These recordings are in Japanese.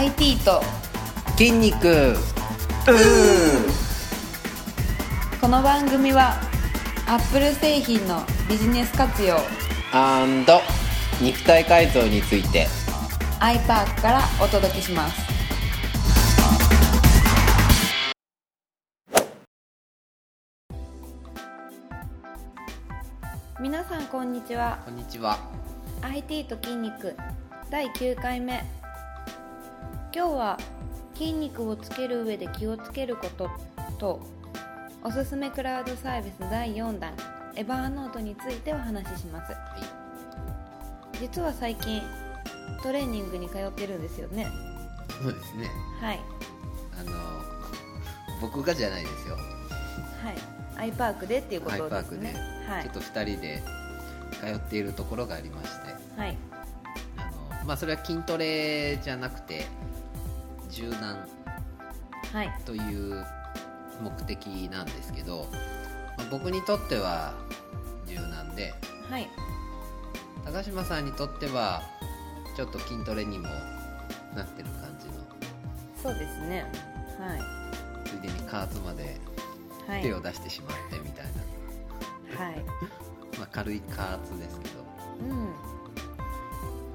IT と。筋肉。この番組はアップル製品のビジネス活用。肉体改造について。iPark からお届けします。皆さんこんにちは。こんにちは。IT と筋肉。第9回目今日は筋肉をつける上で気をつけることとおすすめクラウドサービス第4弾エバーノートについてお話しします。はい実は最近トレーニングに通ってるんですよね。そうですね。はい。あの僕がじゃないですよ。はい。iPark でっていうことですハイパークで、ねはい。ちょっと2人で通っているところがありまして。はい。あのまあそれは筋トレじゃなくて柔軟はい。という目的なんですけど、まあ僕にとっては柔軟ではい。高島さんにとってはちょっと筋トレにもなってる感じのそうですね。はい。ついでに加圧まではい。手を出してしまってみたいな、はい。まあ、軽い加圧ですけど。うん。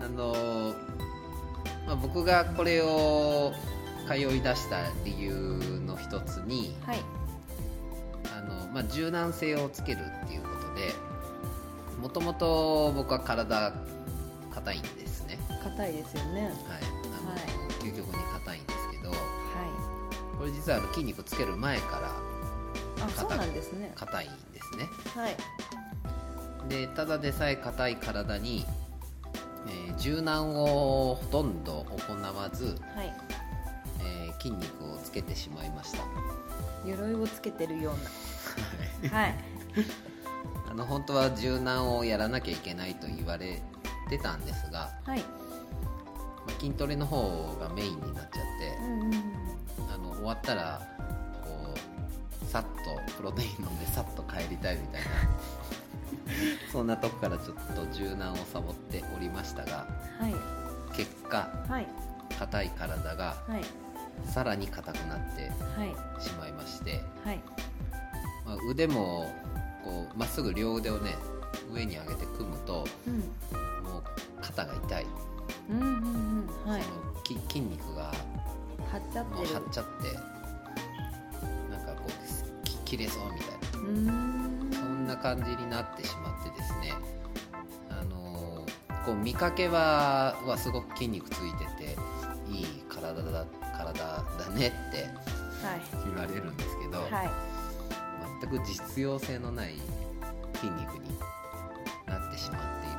あのーまあ、僕がこれを通い出した理由の一つにはい。あの、まあ、柔軟性をつけるっていうことでもともと僕は体硬いんですね。硬いですよね。はい。あの、はい。究極に硬いんですけどはこれ実は筋肉つける前からいあそうなんですね。硬いんですね。はい。でただでさえ硬い体に、えー柔軟をほとんど行わず、はい。えー筋肉をつけてしまいました。鎧をつけてるような。はい。あの本当は柔軟をやらなきゃいけないと言われてたんですが、はい。まあ筋トレの方がメインになっちゃってうんうんうん。あの終わったらこうさっとプロテイン飲んでさっと帰りたいみたいな そんなとこからちょっと柔軟をサボっておりましたがはい。結果はい。硬い体がはい。さらに硬くなってはい。しまいまして、はい。まあ、腕もこうまっすぐ両腕をね上に上げて組むとうん。もう肩が痛い、うんうんうん。はい。そのき筋肉が張っちゃってる。もう張っちゃってなんかこうき切れそうみ感じになってしまってですね。あのーこう見かけははすごく筋肉ついてていい体だ体だねってはい。言われるんですけど、はい。全く実用性のない筋肉になってしまってい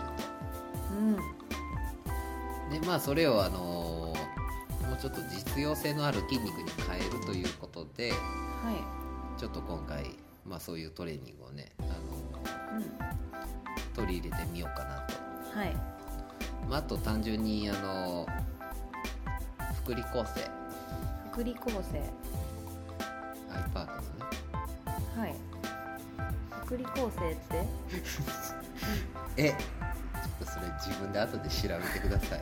るうん。とでまあそれをあのもうちょっと実用性のある筋肉に変えるということではちょっと今回、まあ、そういうトレーニングをね、取り入れてみようかなと、はい。まあ、あと単純にあの福利厚生。福利厚生。iPark のね。はい。福利厚生って？えちょっとそれ自分で後で調べてください。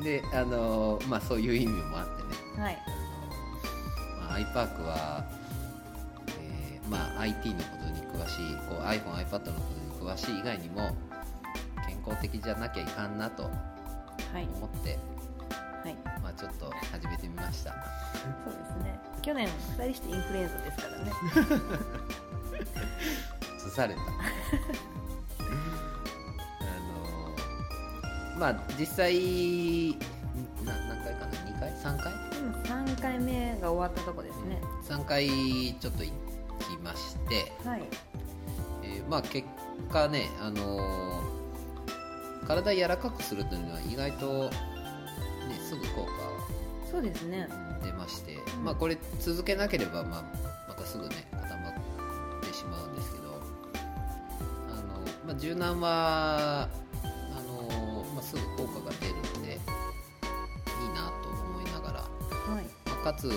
であのまあそういう意味もあってね。はい。まあ、iPark は、えーまあ、IT のことに詳しいこう iPhone、iPad のことに詳しい以外にも健康的じゃなきゃいかんなとはい。思って、はい。まあ、ちょっと始めてみました。そうですね。去年2人してインフルエンザですからね。刺された。あのまあ実際な何回かな？2回？3回？今3回目が終わったとこですね。3回ちょっと行きまして、はい。えーまあ結果ね、あのー体柔らかくするというのは意外と、ね、すぐ効果そうですね。出まして、うん。まあこれ続けなければ、まあ、またすぐね固まってしまうんですけどあの、まあ、柔軟はあのーまあ、すぐ効果が出るんでいいなと思いながらはい。まあかつ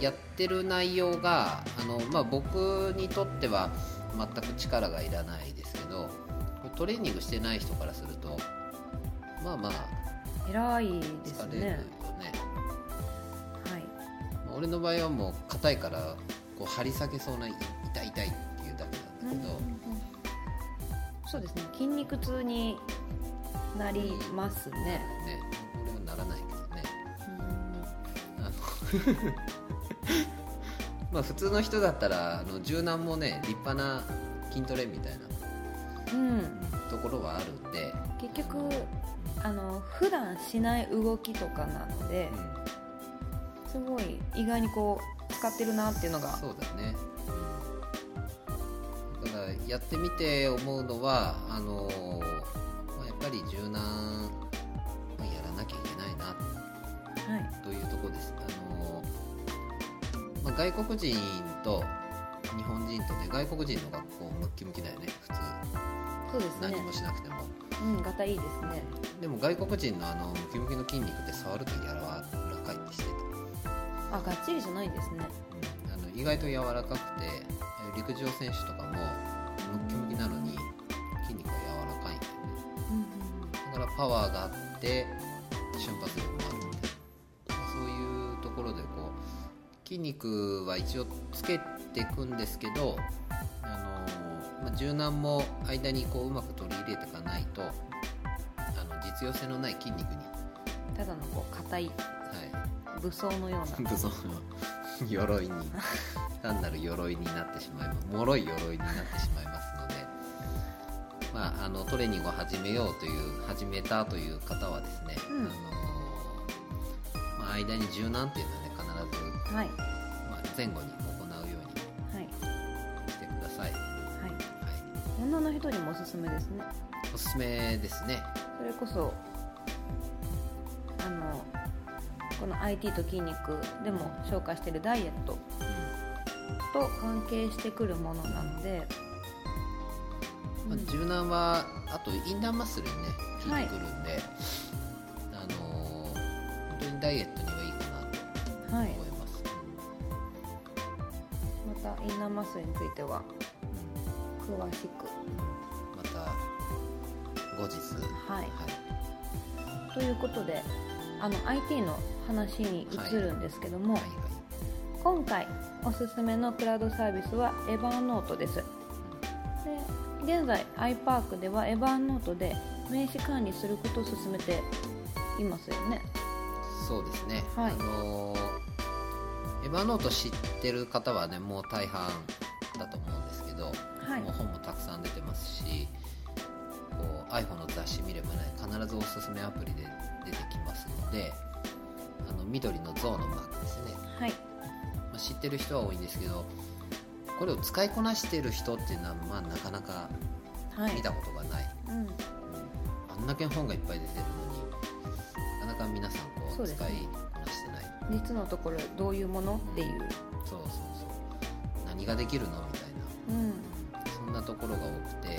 やってる内容があの、まあ、僕にとっては全く力がいらないですけどトレーニングしてない人からするとまあまあ偉いですね。ね。はい。まあ俺の場合はもう硬いからこう張り裂けそうな痛い痛いっていうだけなんだけど、そうですね。筋肉痛になりますね。ね まあ普通の人だったらあの柔軟もね立派な筋トレみたいなところはあるんで、結局あの普段しない動きとかなのでうん。すごい意外にこう使ってるなっていうのが。そうだね、うん、だからやってみて思うのはあのーまあやっぱり柔軟、まあやらなきゃいけないなはい。というところです、あのーまあ、外国人と日本人とで外国人の学校ムッキムキだよね普通。そうですね。何もしなくても、うんガタいいですね。でも外国人のあのムキムキの筋肉って触ると柔らかいってしてた。あがっちりじゃないんですね。あの意外と柔らかくて陸上選手とかもムッキムキなのに筋肉が柔らかいんだよね。うんだからパワーがあって瞬発力もあるみたいなそういうところでこう筋肉は一応つけていくんですけどあの、まあ、柔軟も間にこううまく取り入れていかないとあの実用性のない筋肉に、ただのこう硬いはい、武装のような。武装の鎧に。単なる鎧になってしまいます。脆い鎧になってしまいますので、まあ、あのトレーニングを始めようという始めたという方はですね、うん。あのまあ、間に柔軟っていうのははい。まあ、前後に行うようにはい。してください、ははい。い、女の人にもおすすめですね。おすすめですね。それこそあのこの IT と筋肉でも紹介しているダイエットと関係してくるものなので、まあ、柔軟はあとインナーマッスルにね効はい。いてくるんで、あの本当にダイエットにはいいかなとはい思いたインナーマッスルについては。詳しく。また後日。はい。はい。ということであの IT の話に移るんですけども、はい。はい。今回おすすめのクラウドサービスはエバーノートです。で現在 iPark ではエバーノートで名刺管理することを進めていますよね。そうですね、はい。あのエヴァノート知ってる方はねもう大半だと思うんですけど、はい。もう本もたくさん出てますしこう iPhone の雑誌見ればね必ずおすすめアプリで出てきますのであの緑の象のマークですね、はい。まあ、知ってる人は多いんですけどこれを使いこなしてる人っていうのは、まあ、なかなかはい。見たことがない、うん。うん。あんだけ本がいっぱい出てるのになかなか皆さんこう使い実のところどういうものっていう、そうそうそう。何ができるのみたいうん、なそんなところが多くて、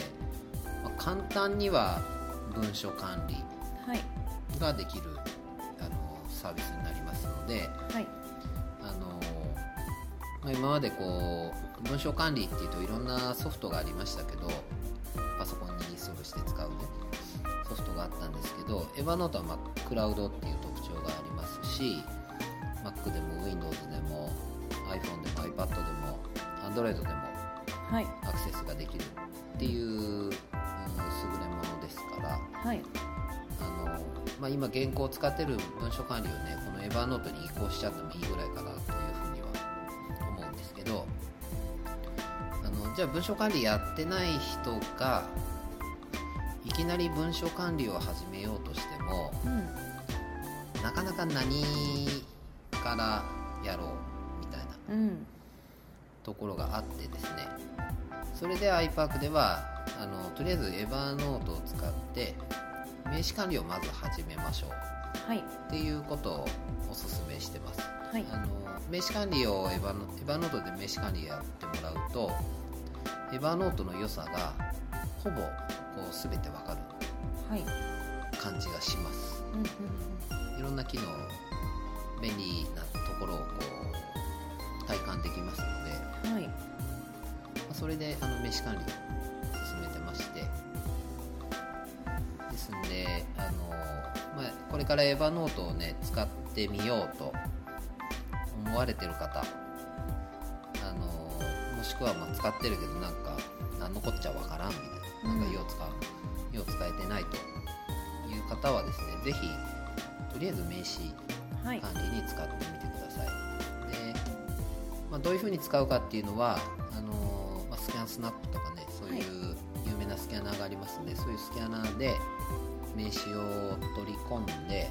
まあ簡単には文書管理はい。ができるあのサービスになりますのではい。あの、まあ、今までこう文書管理っていうといろんなソフトがありましたけどパソコンにインストールして使うねソフトがあったんですけどエヴァノートはまあクラウドっていう特徴がありますし Mac でも Windows でも iPhone でも iPad でも Android でもはい。アクセスができるっていう、うん、優れものですからはい。あの、まあ、今現行使ってる文書管理をねこのエヴァノートに移行しちゃってもいいぐらいかなというふうには思うんですけどあのじゃあ文書管理やってない人がいきなり文書管理を始めようとしてもうん。なかなか何からやろうみたいなうん。ところがあってですね。それで iPark ではあのとりあえずエヴァノートを使って名刺管理をまず始めましょう。はい。っていうことをおすすめしてます。はい。あの名刺管理をエヴァノートで名刺管理やってもらうとエヴァノートの良さがほぼこう全てわかるはい。感じがします。うんうんいろんな機能便利なところをこう体感できますので、はい、それであの飯管理を進めてまして。ですんであの、まあ、これからエヴァノートをね使ってみようと思われてる方あのもしくはま使ってるけどなんか何のこっちゃわからんみたいななんか用使う、うん、用使えてないという方はですね是非とりあえず名刺管理に使ってみてください、で、まあ、どういうふうに使うかっていうのはあの、まあ、スキャンスナップとかねそういう有名なスキャナーがありますんで、そういうスキャナーで名刺を取り込んで、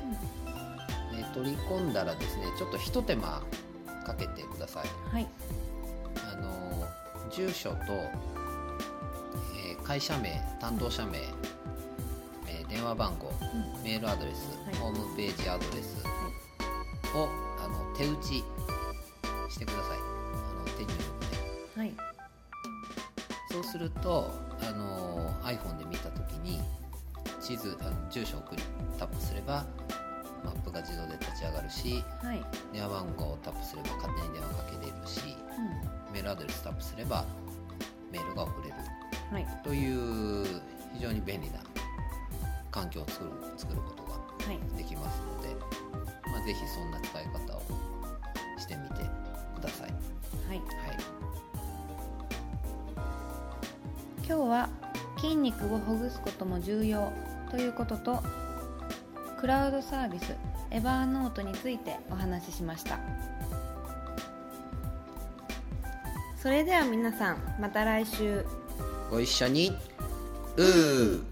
で取り込んだらですねちょっとひと手間かけてください。はい。あの住所と、えー会社名担当者名、えー電話番号、うメールアドレス、はい。ホームページアドレスをあの手打ちしてください。あの手に取ってはい。そうするとあの iPhone で見た時に地図あの住所を送りタップすればマップが自動で立ち上がるしはい。電話番号をタップすれば勝手に電話かけれるしメールアドレスタップすればメールが送れるうんはい。という非常に便利な環境を作る作ることがはい。できますので、まあ、ぜひそんな使い方をしてみてください。はい。はい、今日は筋肉をほぐすことも重要ということとクラウドサービスエバーノートについてお話ししました。それでは皆さんまた来週。ご一緒に。うー